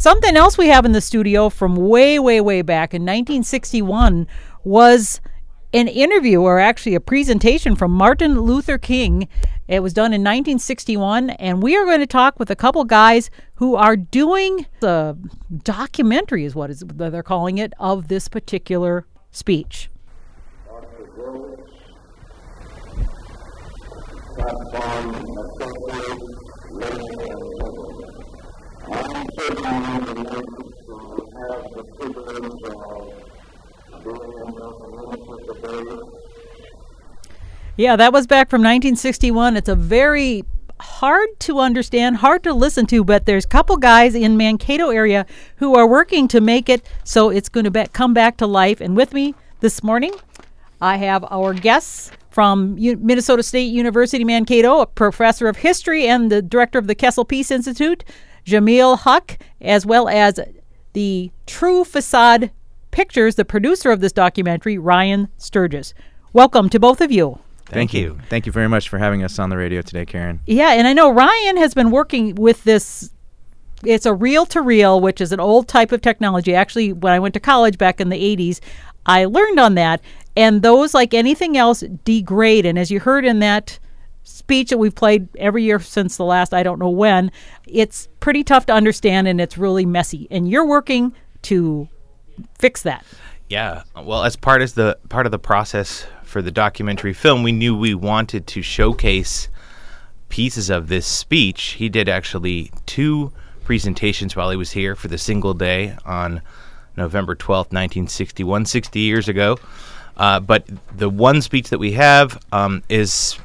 Something else we have in the studio from way, way, way back in 1961 was an interview or actually a presentation from Martin Luther King. It was done in 1961, and we are going to talk with a couple guys who are doing the documentary, is what is they're calling it, of this particular speech. Yeah, that was back from 1961. It's a very hard to understand, hard to listen to, but there's a couple guys in Mankato area who are working to make it so it's going to be- come back to life. And with me this morning, I have our guests from U- Minnesota State University Mankato, a professor of history and the director of the Kessel Peace Institute, Jameel Haque, as well as the True Facade Pictures, the producer of this documentary, Ryan Sturgis. Welcome to both of you. Thank, you. Thank you very much for having us on the radio today, Karen. Yeah, and I know Ryan has been working with this. It's a reel to reel, which is an old type of technology. Actually, when I went to college back in the 80s, I learned on that. And those, like anything else, degrade. And as you heard in that speech that we've played every year since the last, I don't know when, it's pretty tough to understand and it's really messy. And you're working to fix that. Yeah. Well, as part as the part of the process for the documentary film, we knew we wanted to showcase pieces of this speech. He did actually two presentations while he was here for the single day on November 12th, 1961, 60 years ago. Uh, but the one speech that we have um, is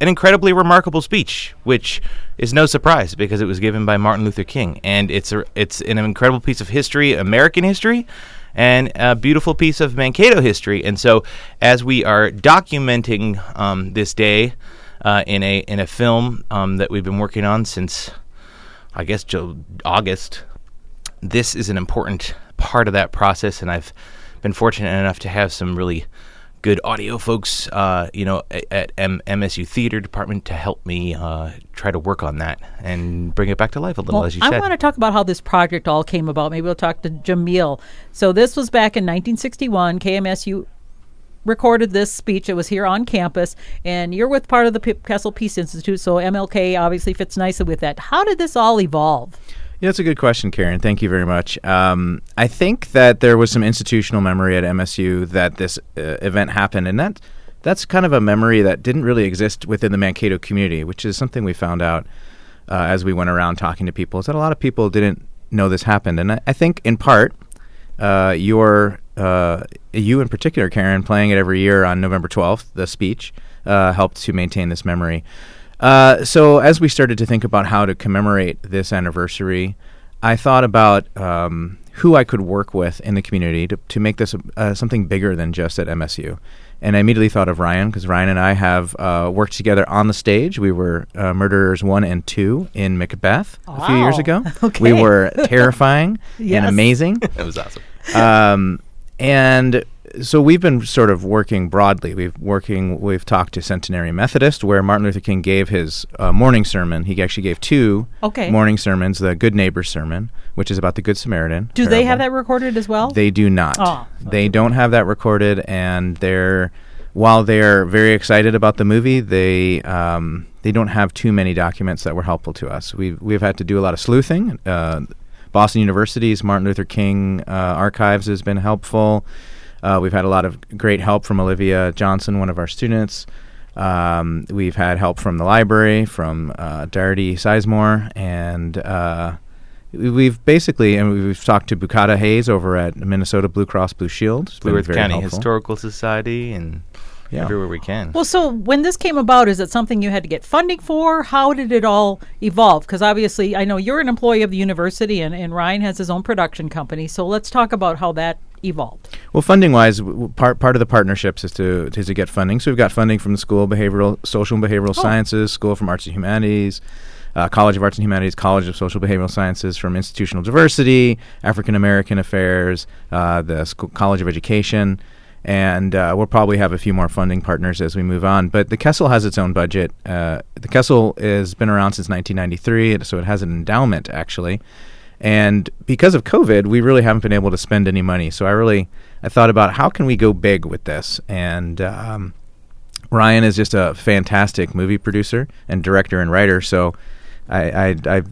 an incredibly remarkable speech, which is no surprise because it was given by Martin Luther King, and it's a, it's an incredible piece of history, American history, and a beautiful piece of Mankato history. And so, as we are documenting um, this day uh, in a in a film um, that we've been working on since, I guess, August, this is an important part of that process, and I've been fortunate enough to have some really good audio folks, uh, you know, at, M- MSU Theater Department to help me uh, try to work on that and bring it back to life a little, well, as you I said. I want to talk about how this project all came about. Maybe we'll talk to Jameel. So this was back in 1961. KMSU recorded this speech. It was here on campus, and you're with part of the P- Kessel Peace Institute, so MLK obviously fits nicely with that. How did this all evolve? Yeah, that's a good question, Karen. Thank you very much. Um, I think that there was some institutional memory at MSU that this uh, event happened, and that that's kind of a memory that didn't really exist within the Mankato community, which is something we found out uh, as we went around talking to people. Is that a lot of people didn't know this happened, and I, I think in part uh, your uh, you in particular, Karen, playing it every year on November twelfth, the speech uh, helped to maintain this memory. Uh, so as we started to think about how to commemorate this anniversary, I thought about um, who I could work with in the community to, to make this uh, something bigger than just at MSU. And I immediately thought of Ryan because Ryan and I have uh, worked together on the stage. We were uh, Murderers 1 and 2 in Macbeth wow. a few years ago. okay. We were terrifying yes. and amazing. that was awesome. Um, and so we've been sort of working broadly. We've working. We've talked to Centenary Methodist, where Martin Luther King gave his uh, morning sermon. He actually gave two okay. morning sermons: the Good Neighbor sermon, which is about the Good Samaritan. Do parable. they have that recorded as well? They do not. Oh, they don't have that recorded, and they're while they're very excited about the movie, they um, they don't have too many documents that were helpful to us. We've we've had to do a lot of sleuthing. Uh, Boston University's Martin Luther King uh, archives has been helpful. Uh, we've had a lot of great help from Olivia Johnson, one of our students. Um, we've had help from the library, from uh, Daardi Sizemore, and uh, we've basically, and we've talked to Bukata Hayes over at Minnesota Blue Cross Blue Shield. It's Blue Earth County helpful. Historical Society and Yeah. everywhere we can. Well, so when this came about, is it something you had to get funding for? How did it all evolve? Because obviously, I know you're an employee of the university, and, and Ryan has his own production company. So let's talk about how that evolved. Well, funding wise, part part of the partnerships is to is to get funding. So we've got funding from the School of Behavioral Social and Behavioral Oh. Sciences, School from Arts and Humanities, uh, College of Arts and Humanities, College of Social Behavioral Sciences, from Institutional Diversity, African American Affairs, uh, the School, College of Education. And uh, we'll probably have a few more funding partners as we move on. But the Kessel has its own budget. Uh, the Kessel has been around since 1993, so it has an endowment actually And because of COVID, we really haven't been able to spend any money. So I really I thought about how can we go big with this, and um, Ryan is just a fantastic movie producer and director and writer. So I, I, I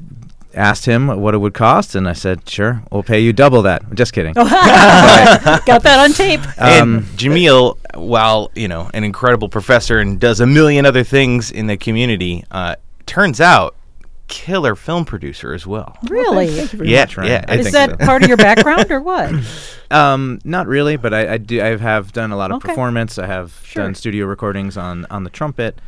asked him what it would cost, and I said, "Sure, we'll pay you double that." I'm just kidding. Got that on tape. and Um, Jameel, while you know an incredible professor and does a million other things in the community, uh, turns out killer film producer as well. Really? Thank you Yeah, much, Ryan. yeah, I Is think that so. part of your background or what? Um, not really, but I, I do. I have done a lot of Okay. performance. I have Sure. done studio recordings on on the trumpet,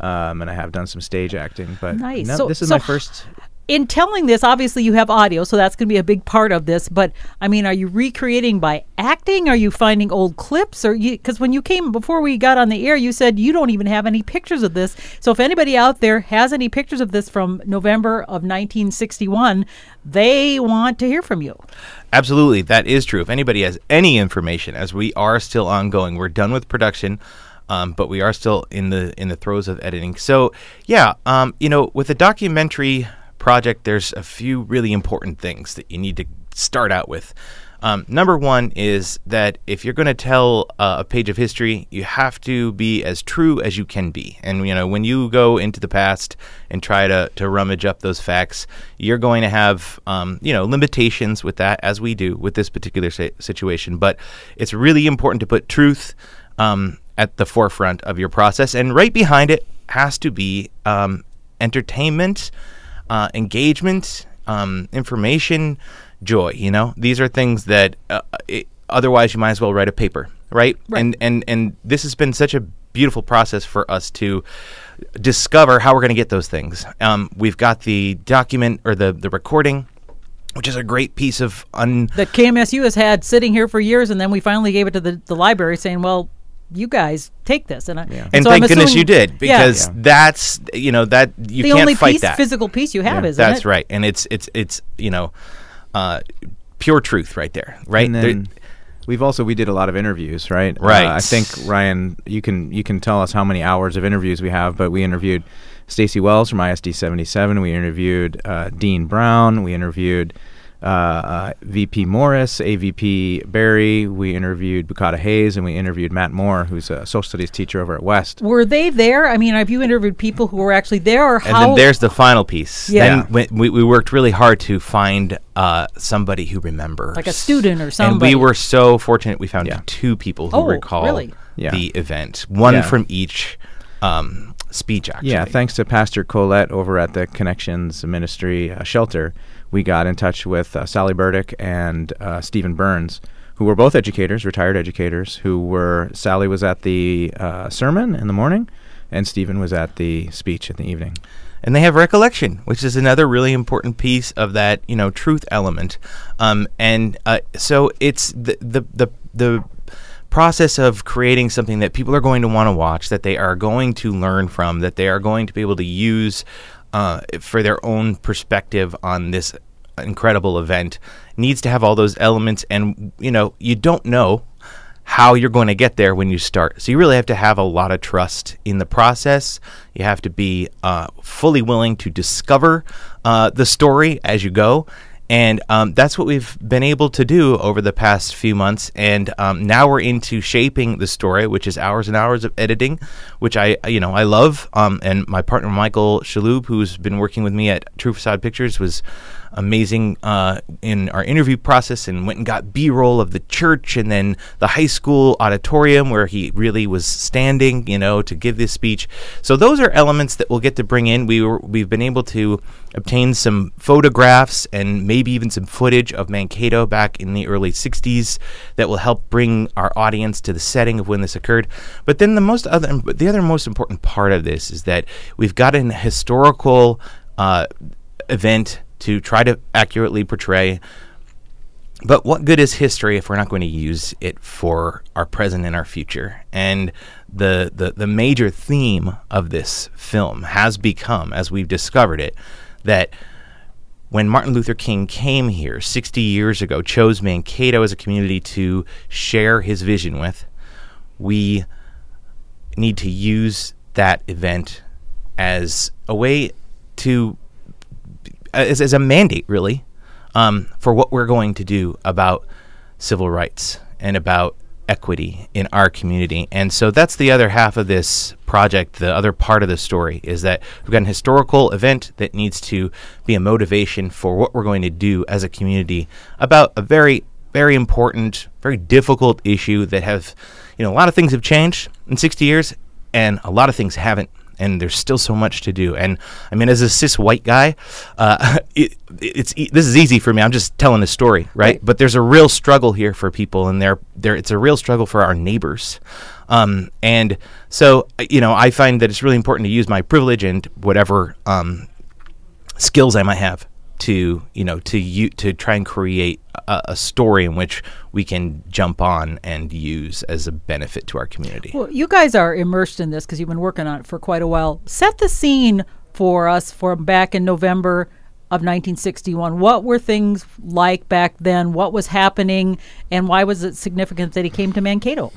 um, and I have done some stage acting. But Nice. no, So- this is so my first. In telling this, obviously you have audio, so that's going to be a big part of this. But I mean, are you recreating by acting? Are you finding old clips? Or because when you came before we got on the air, you said you don't even have any pictures of this. So if anybody out there has any pictures of this from November of 1961, they want to hear from you. Absolutely, that is true. If anybody has any information, as we are still ongoing, we're done with production, um, but we are still in the in the throes of editing. So, yeah, um, you know, with a documentary project, there's a few really important things that you need to start out with. Um, number one is that if you're going to tell uh, a page of history, you have to be as true as you can be. And you know, when you go into the past and try to, to rummage up those facts, you're going to have um, you know limitations with that, as we do with this particular si- situation. But it's really important to put truth um, at the forefront of your process, and right behind it has to be um, entertainment, uh, engagement, um, information, joy. You know, these are things that uh, it, otherwise you might as well write a paper, right? Right. And and and this has been such a beautiful process for us to discover how we're going to get those things. Um, we've got the document or the the recording. Which is a great piece of un, That KMSU has had sitting here for years, and then we finally gave it to the, the library, saying, "Well, you guys take this." And, I, Yeah. and so I'm thank goodness assuming- you did because Yeah. that's you know that you the can't only fight piece, that. physical piece you have, Yeah. isn't That's it? right, and it's it's it's you know, uh, pure truth right there, right? And There- then we've also we did a lot of interviews, right? Right. Uh, I think Ryan, you can you can tell us how many hours of interviews we have, but we interviewed Stacy Wells from ISD seventy seven. We interviewed uh, Dean Brown. We interviewed. Uh, uh, VP Morris, AVP Barry. We interviewed Bukata Hayes, and we interviewed Matt Moore, who's a social studies teacher over at West. Were they there? I mean, have you interviewed people who were actually there, or and then there's the final piece. Yeah. Then we, we, we worked really hard to find uh, somebody who remembers, Like a student or somebody. And we were so fortunate. We found Yeah. two people who Oh, recall really? Yeah. the event, one Yeah. from each um, speech. Actually, Yeah, thanks to Pastor Colette over at the Connections Ministry uh, Shelter, we got in touch with uh, Sally Burdick and uh, Stephen Burns, who were both educators, retired educators, who were, Sally was at the uh, sermon in the morning, and Stephen was at the speech in the evening. and they have recollection, which is another really important piece of that you know truth element. Um, and uh, so it's the the the the process of creating something that people are going to want to watch, that they are going to learn from, that they are going to be able to use uh, for their own perspective on this incredible event needs to have all those elements and you know you don't know how you're going to get there when you start. So you really have to have a lot of trust in the process. You have to be uh, fully willing to discover uh, the story as you go. And um, that's what we've been able to do over the past few months. And um, now we're into shaping the story, which is hours and hours of editing, which I, you know, I love. Um, and my partner Michael Shaloub, who's been working with me at True Facade Pictures, was amazing uh, in our interview process and went and got B-roll of the church and then the high school auditorium where he really was standing, you know, to give this speech. So those are elements that we'll get to bring in. We were, we've been able to obtain some photographs and maybe even some footage of Mankato back in the early 60s that will help bring our audience to the setting of when this occurred. But then the most other the other most important part of this is that we've got an historical uh, event to try to accurately portray. But what good is history if we're not going to use it for our present and our future? And the, the, the major theme of this film has become, as we've discovered it, that when Martin Luther King came here 60 years ago, chose Mankato as a community to share his vision with, we need to use that event as a way to as, as a mandate, really, um, for what we're going to do about civil rights and about equity in our community. And so that's the other half of this project. The other part of the story is that we've got an historical event that needs to be a motivation for what we're going to do as a community about a very, very important, very difficult issue that have, you know, a lot of things have changed in 60 years and a lot of things haven't and there's still so much to do. And I mean, as a cis white guy, uh, it, it's e- this is easy for me. I'm just telling a story, right? right? But there's a real struggle here for people, and there, there, it's a real struggle for our neighbors. Um, and so, you know, I find that it's really important to use my privilege and whatever um, skills I might have to you know to you to try and create a, a, story in which we can jump on and use as a benefit to our community. Well, you guys are immersed in this because you've been working on it for quite a while. Set the scene for us from back in November of 1961. What were things like back then? What was happening, and why was it significant that he came to Mankato?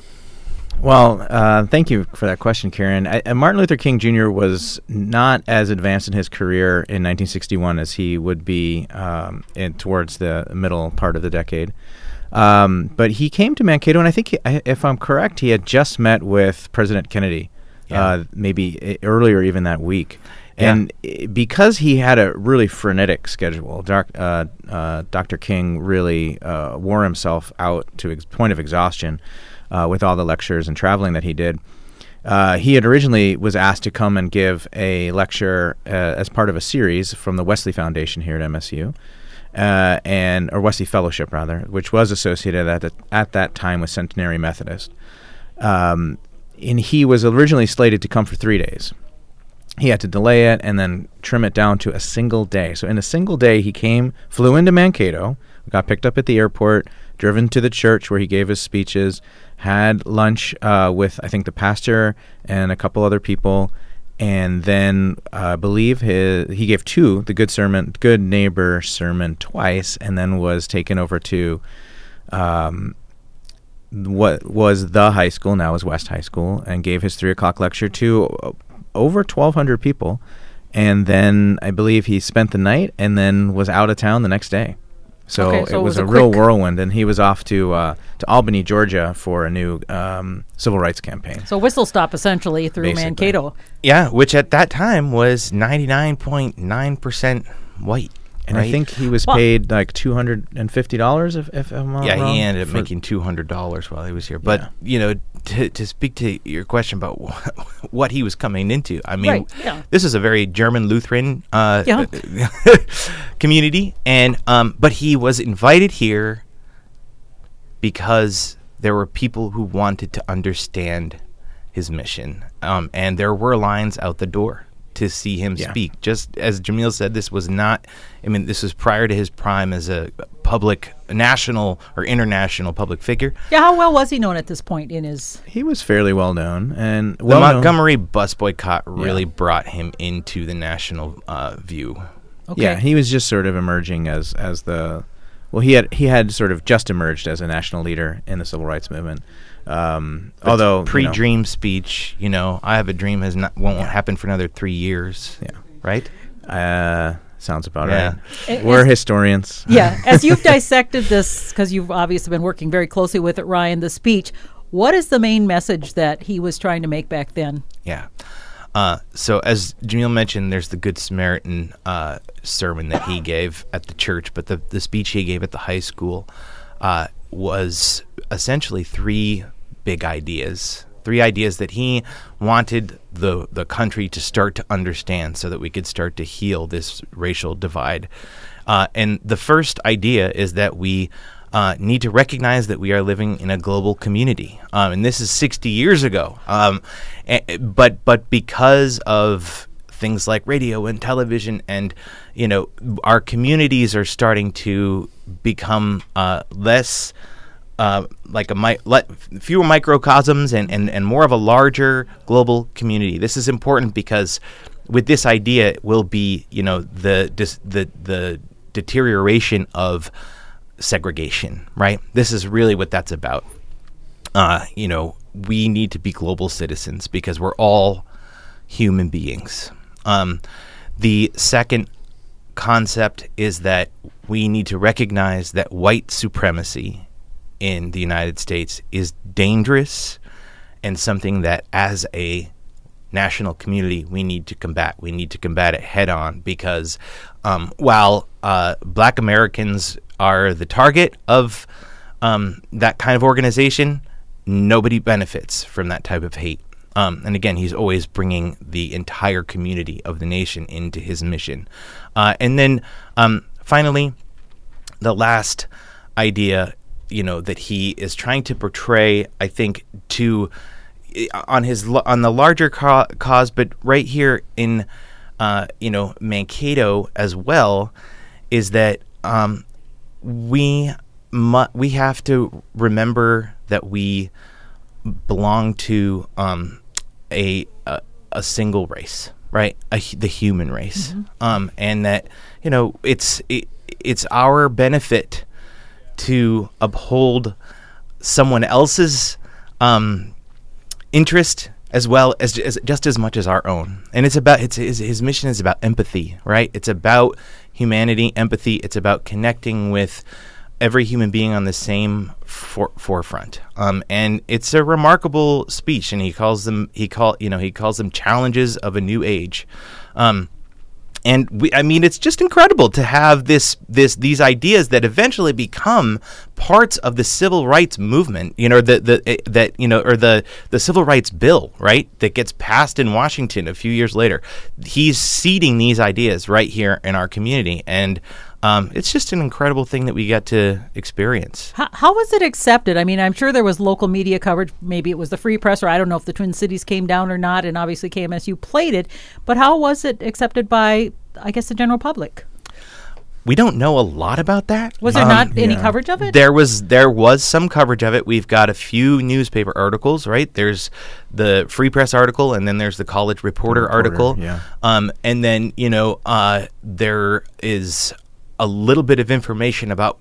Well, uh, thank you for that question, Karen. I, Martin Luther King Jr. was not as advanced in his career in 1961 as he would be um, in, towards the middle part of the decade. Um, but he came to Mankato, and I think, he, if I'm correct, he had just met with President Kennedy, yeah. uh, maybe earlier even that week. And yeah. because he had a really frenetic schedule, doc, uh, uh Dr. King really uh, wore himself out to ex- point of exhaustion uh, with all the lectures and traveling that he did. Uh, he had originally was asked to come and give a lecture uh, as part of a series from the Wesley Foundation here at MSU, uh, and or Wesley Fellowship rather, which was associated at the, at that time with Centenary Methodist. Um, and he was originally slated to come for three days. He had to delay it and then trim it down to a single day. So in a single day, he came, flew into Mankato, got picked up at the airport, driven to the church where he gave his speeches, had lunch uh, with I think the pastor and a couple other people, and then uh, I believe his, he gave two the good sermon, good neighbor sermon twice, and then was taken over to um, what was the high school now is West High School, and gave his three o'clock lecture to uh, over twelve hundred people, and then I believe he spent the night and then was out of town the next day. So, okay, so it, was it was, a, a real whirlwind, and he was off to uh, to Albany, Georgia, for a new um, civil rights campaign. So whistle stop essentially through Basically. Mankato. Yeah, which at that time was ninety nine point nine percent white. And right? I think he was well, paid like two hundred and fifty dollars. If, if I'm yeah, wrong, he ended up making two hundred dollars while he was here. But yeah. you know, to to speak to your question about what he was coming into, I mean, right, yeah. this is a very German Lutheran uh, yeah. community, and um, but he was invited here because there were people who wanted to understand his mission, um, and there were lines out the door to see him yeah. speak. Just as Jameel said, this was not. I mean, this was prior to his prime as a public, national or international public figure. Yeah, how well was he known at this point in his? He was fairly well known, and well the Montgomery known. bus boycott really yeah. brought him into the national uh, view. Okay. Yeah, he was just sort of emerging as as the. Well, he had he had sort of just emerged as a national leader in the civil rights movement. Um, although pre-dream you know, speech, you know, I have a dream has not won't yeah. happen for another three years. Yeah, right. Uh, sounds about yeah. right. We're as, historians. Yeah, as you've dissected this, because you've obviously been working very closely with it, Ryan. The speech. What is the main message that he was trying to make back then? Yeah. Uh, so as Jameel mentioned, there's the Good Samaritan uh, sermon that he gave at the church, but the the speech he gave at the high school uh, was essentially three big ideas. Three ideas that he wanted the the country to start to understand, so that we could start to heal this racial divide. Uh, and the first idea is that we uh, need to recognize that we are living in a global community, um, and this is 60 years ago. Um, but but because of things like radio and television, and you know, our communities are starting to become uh, less uh, like a mi- fewer microcosms and, and, and more of a larger global community. This is important because with this idea it will be you know the dis- the the deterioration of segregation. Right. This is really what that's about. Uh, you know, we need to be global citizens because we're all human beings. Um, the second concept is that we need to recognize that white supremacy in the United States is dangerous and something that, as a national community, we need to combat. We need to combat it head on because um, while uh, black Americans are the target of um, that kind of organization, nobody benefits from that type of hate. Um, and again, he's always bringing the entire community of the nation into his mission. Uh, and then um, finally, the last idea, you know, that he is trying to portray, I think, to on his on the larger ca- cause, but right here in, uh, you know, Mankato as well, is that um, we mu- we have to remember that we belong to um, a, a, a single race, right? A, the human race, mm-hmm. um, and that you know it's it, it's our benefit to uphold someone else's um, interest as well as, as, just as much as our own. And it's about it's his, his mission is about empathy, right? It's about humanity, empathy. It's about connecting with every human being on the same for- forefront. Um, and it's a remarkable speech, and he calls them he call you know he calls them challenges of a new age. Um, and we, I mean, it's just incredible to have this, this, these ideas that eventually become parts of the civil rights movement. You know, the, the eh, that you know, or the the civil rights bill, right? That gets passed in Washington a few years later. He's seeding these ideas right here in our community, and um, it's just an incredible thing that we get to experience. How, how, was it accepted? I mean, I'm sure there was local media coverage. Maybe it was the Free Press, or I don't know if the Twin Cities came down or not, and obviously KMSU played it. But how was it accepted by, I guess, the general public? We don't know a lot about that. Was there um, not any yeah. coverage of it? There was there was some coverage of it. We've got a few newspaper articles, right? There's the Free Press article, and then there's the College Reporter, the Reporter article. Yeah. Um, and then you know uh, there is a little bit of information about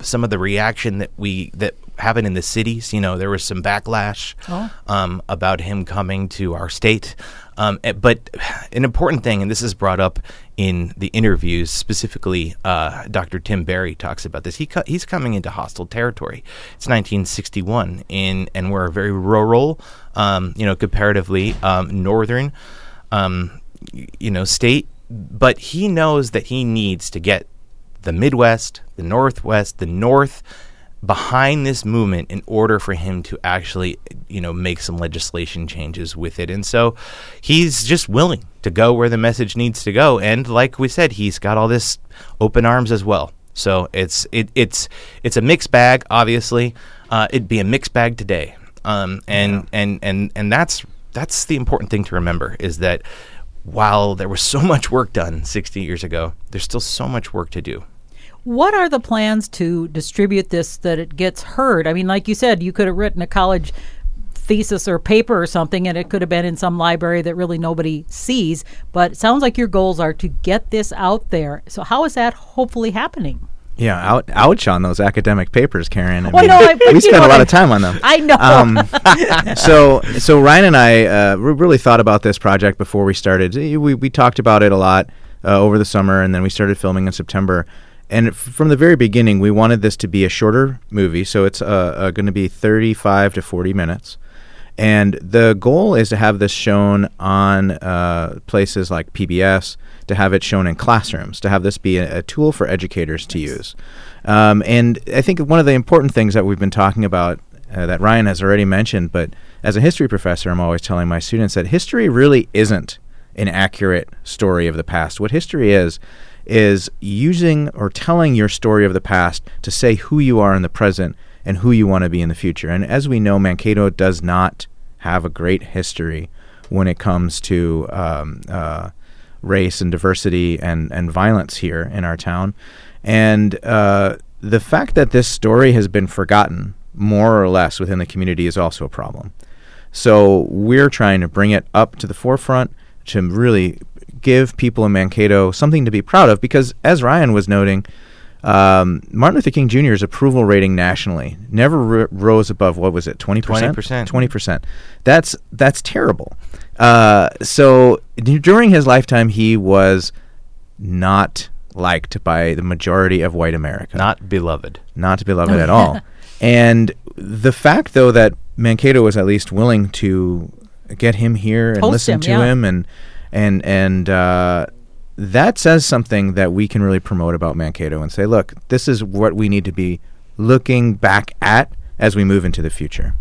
some of the reaction that we that happened in the cities. You know, there was some backlash oh. um, about him coming to our state. Um, eh, but an important thing, and this is brought up in the interviews, specifically, uh, Dr. Tim Barry talks about this. He co- he's coming into hostile territory. It's 1961, in and we're a very rural, um, you know, comparatively um, northern, um, you know, state. But he knows that he needs to get the Midwest, the Northwest, the North behind this movement in order for him to actually, you know, make some legislation changes with it. And so he's just willing to go where the message needs to go. And like we said, he's got all this open arms as well. So it's it, it's it's a mixed bag. Obviously, uh, it'd be a mixed bag today. Um, and, yeah. and and and that's that's the important thing to remember is that while there was so much work done 60 years ago, there's still so much work to do. What are the plans to distribute this that it gets heard? I mean, like you said, you could have written a college thesis or paper or something and it could have been in some library that really nobody sees, but it sounds like your goals are to get this out there. So how is that hopefully happening? Yeah, out, ouch on those academic papers, Karen. I well, mean, no, I, we spent a lot of time on them. I know. Um, so, so Ryan and I uh, really thought about this project before we started. We we talked about it a lot uh, over the summer, and then we started filming in September and from the very beginning, we wanted this to be a shorter movie, so it's uh, uh, going to be 35 to 40 minutes. And the goal is to have this shown on uh, places like PBS, to have it shown in classrooms, to have this be a, a tool for educators to use. Um, and I think one of the important things that we've been talking about uh, that Ryan has already mentioned, but as a history professor, I'm always telling my students that history really isn't an accurate story of the past. What history is, is using or telling your story of the past to say who you are in the present and who you want to be in the future. And as we know, Mankato does not have a great history when it comes to um, uh, race and diversity and, and violence here in our town. And uh, the fact that this story has been forgotten more or less within the community is also a problem. So we're trying to bring it up to the forefront to really give people in Mankato something to be proud of because, as Ryan was noting, um, Martin Luther King Jr.'s approval rating nationally never r- rose above what was it, twenty percent? Twenty percent. That's that's terrible. Uh, so d- during his lifetime, he was not liked by the majority of white America Not beloved. not beloved at all. And the fact, though, that Mankato was at least willing to get him here and Host listen him, to yeah. him, and and and uh, that says something that we can really promote about Mankato and say, look, this is what we need to be looking back at as we move into the future.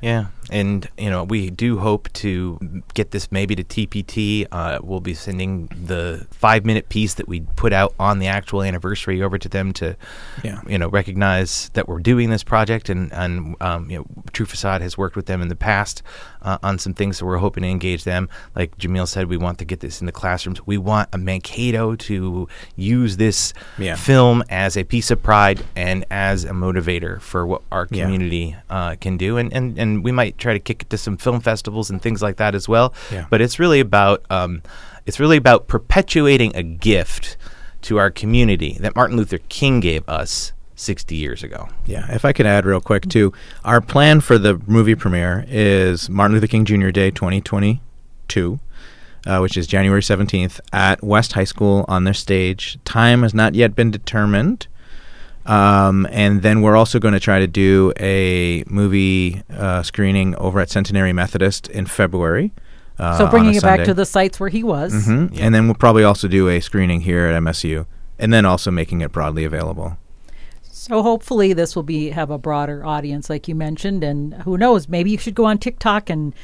Yeah, and you know we do hope to get this maybe to TPT. Uh, we'll be sending the five-minute piece that we put out on the actual anniversary over to them to, Yeah. you know, recognize that we're doing this project. And and um, you know, True Facade has worked with them in the past uh, on some things, so we're hoping to engage them. Like Jameel said, we want to get this in the classrooms. We want a Mankato to use this Yeah. film as a piece of pride and as a motivator for what our Yeah. community uh, can do, and, and and we might try to kick it to some film festivals and things like that as well. Yeah. But it's really about um, it's really about perpetuating a gift to our community that Martin Luther King gave us 60 years ago. Yeah, if I could add real quick too, our plan for the movie premiere is Martin Luther King Jr. Day 2022, uh, which is January 17th at West High School on their stage. Time has not yet been determined. Um, and then we're also going to try to do a movie uh, screening over at Centenary Methodist in February. Uh, so bringing a it back to the sites where he was. Mhm. And then we'll probably also do a screening here at MSU, and then also making it broadly available. So hopefully this will be have a broader audience, like you mentioned, and who knows? Maybe you should go on TikTok and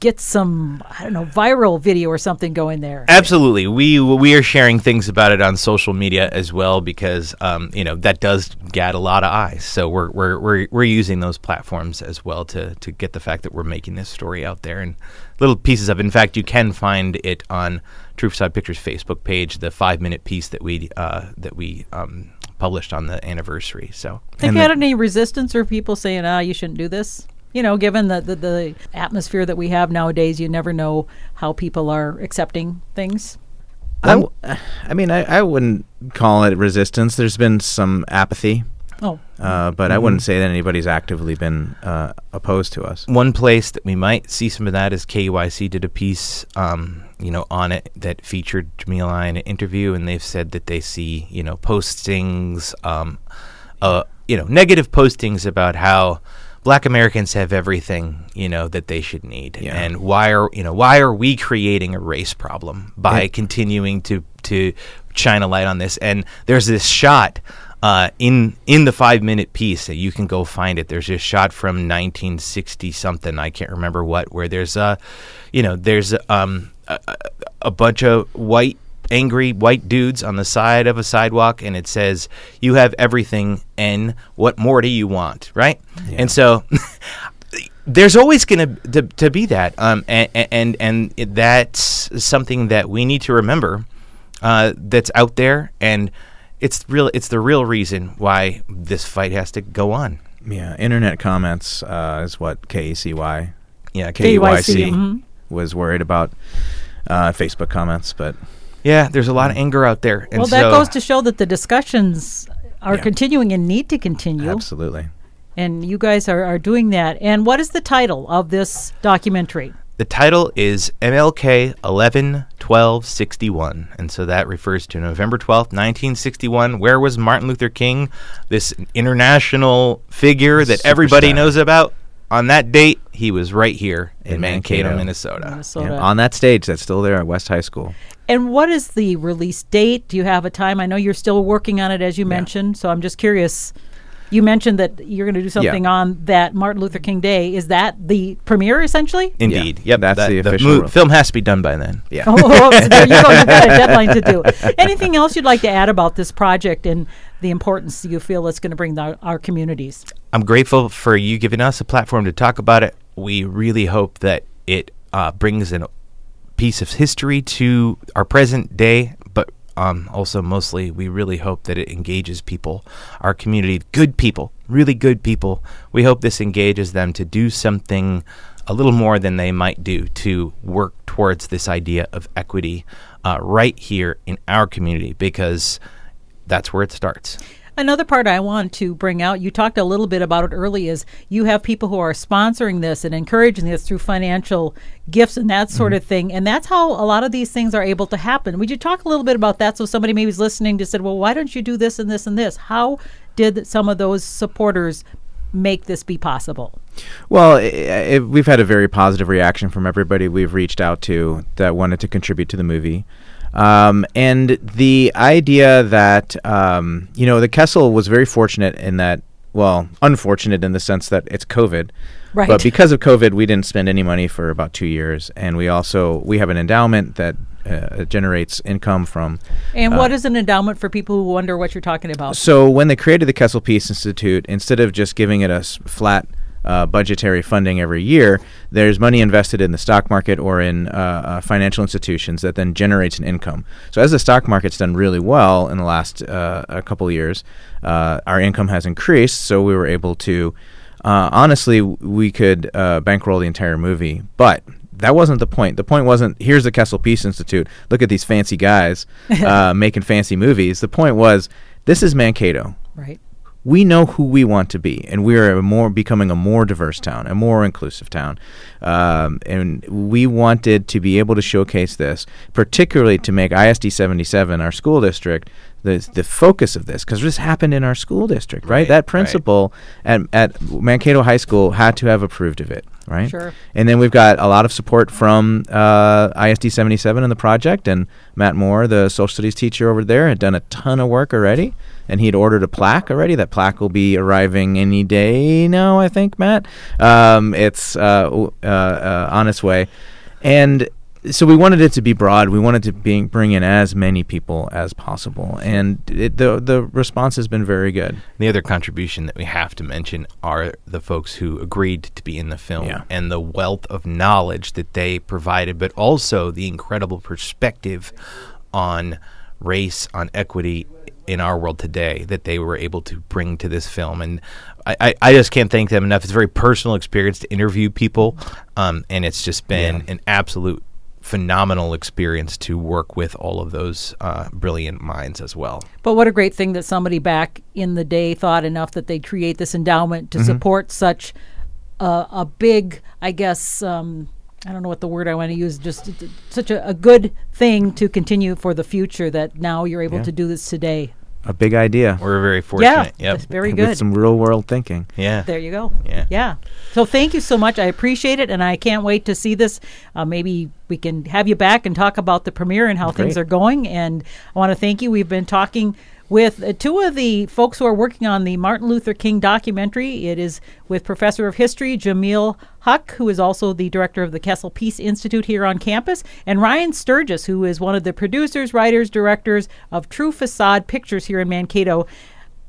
get some I don't know viral video or something going there. Absolutely, we we are sharing things about it on social media as well because um, you know that does get a lot of eyes. So we're we're we're we're using those platforms as well to to get the fact that we're making this story out there and little pieces of. it. In fact, you can find it on True Facade Pictures Facebook page, the five minute piece that we uh, that we um, published on the anniversary. So Have you had any resistance or people saying, "Ah, you shouldn't do this"? You know, given the, the the atmosphere that we have nowadays, you never know how people are accepting things. I, w- I mean, I, I wouldn't call it resistance. There's been some apathy, Oh, uh, but I wouldn't say that anybody's actively been uh, opposed to us. One place that we might see some of that is KYC did a piece, um, you know, on it that featured Jameel I in an interview, and they've said that they see, you know, postings, um, uh, you know, negative postings about how Black Americans have everything, you know, that they should need, Yeah. and why are you know why are we creating a race problem by Yeah. continuing to to shine a light on this? And there's this shot uh, in in the five minute piece that you can go find it. There's a shot from 1960 something. I can't remember what. Where there's a, you know, there's um, a- a bunch of white angry white dudes on the side of a sidewalk, and it says, "You have everything, and what more do you want?" Right? And so. There's always going to to be that, um, and and and that's something that we need to remember. Uh, that's out there, and it's real. It's the real reason why this fight has to go on. Yeah, internet comments uh, is what KACY, Yeah, KUIC mhm. was worried about. Uh, Facebook comments, but yeah. There's a lot of anger out there, and well, that so goes to show that the discussions are Yeah. continuing and need to continue. absolutely. And you guys are, are doing that. And what is the title of this documentary? the title is MLK 11 12 61, and so that refers to November 12th, 1961. Where was Martin Luther King, this international figure that everybody knows about? On that date, he was right here in, In Mankato, Mankato. Minnesota. Minnesota. Yeah, on that stage that's still there at West High School. and what is the release date? Do you have a time? I know you're still working on it, as you mentioned. So I'm just curious. You mentioned that you're going to do something on that Martin Luther King Day. Is that the premiere, essentially? Indeed. Yeah, Yep. that's that- the official mo- film has to be done by then. Yeah. oh, oh, oh so there you go. You've got a deadline to do. Anything else you'd like to add about this project and the importance you feel it's going to bring to our communities? I'm grateful for you giving us a platform to talk about it. We really hope that it uh, brings a piece of history to our present day, but um, also mostly we really hope that it engages people, our community, good people, really good people. We hope this engages them to do something a little more than they might do to work towards this idea of equity uh, right here in our community because that's where it starts. Another part I want to bring out, you talked a little bit about it early, is you have people who are sponsoring this and encouraging this through financial gifts and that sort mm-hmm. of thing. And that's how a lot of these things are able to happen. Would you talk a little bit about that so somebody maybe is listening to said, well, why don't you do this and this and this? How did some of those supporters make this be possible? Well, i i we've had a very positive reaction from everybody we've reached out to that wanted to contribute to the movie. Um, and the idea that, um, you know, the Kessel was very fortunate in that, well, unfortunate in the sense that it's COVID. Right. But because of COVID, we didn't spend any money for about two years. And we also, we have an endowment that uh, generates income from And what is an endowment for people who wonder what you're talking about? so when they created the Kessel Peace Institute, instead of just giving it a s- flat uh, budgetary funding every year, there's money invested in the stock market or in uh, uh, financial institutions that then generates an income. So as the stock market's done really well in the last uh, a couple of years, uh, our income has increased. So we were able to, uh, honestly, we could uh, bankroll the entire movie, but. That wasn't the point. The point wasn't here's the Kessel Peace Institute. Look at these fancy guys uh, making fancy movies. The point was this is Mankato right. We know who we want to be, and we are a more becoming a more diverse town, a more inclusive town, um, and we wanted to be able to showcase this, particularly to make ISD seventy seven our school district the the focus of this, because this happened in our school district, right? Right, that right. principal at at Mankato High School had to have approved of it, right? Sure. And then we've got a lot of support from uh, ISD 77 in the project, and Matt Moore, the social studies teacher over there, had done a ton of work already, and he had ordered a plaque already. That plaque will be arriving any day now, I think, Matt. Um, it's uh, uh, uh, on its way, and so we wanted it to be broad. We wanted to be, bring in as many people as possible, and it, the the response has been very good. The other contribution that we have to mention are the folks who agreed to be in the film Yeah. and the wealth of knowledge that they provided, but also the incredible perspective on race, on equity in our world today that they were able to bring to this film. And I, I, I just can't thank them enough. It's a very personal experience to interview people, um, and it's just been Yeah. an absolute phenomenal experience to work with all of those uh, brilliant minds as well. But what a great thing that somebody back in the day thought enough that they'd create this endowment to support such a, a big, I guess, um, I don't know what the word I want to use, just such a, a good thing to continue for the future that now you're able Yeah. to do this today. A big idea We're very fortunate. yeah, Yep. that's very with good. some real world thinking. Yeah. There you go. Yeah. Yeah. So thank you so much. I appreciate it, and I can't wait to see this. Uh, maybe we can have you back and talk about the premiere and how things are going. And I want to thank you. We've been talking with uh, two of the folks who are working on the Martin Luther King documentary. It is with Professor of History Jameel Haque, who is also the director of the Kessel Peace Institute here on campus, and Ryan Sturgis, who is one of the producers, writers, directors of True Facade Pictures here in Mankato.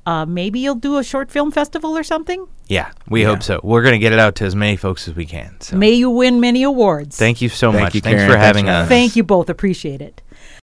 Uh, maybe you'll do a short film festival or something. Yeah, we hope so. We're going to get it out to as many folks as we can. So May you win many awards. thank you so Thank much. you, Thanks Karen. for having for having us. us. Thank you both. Appreciate it.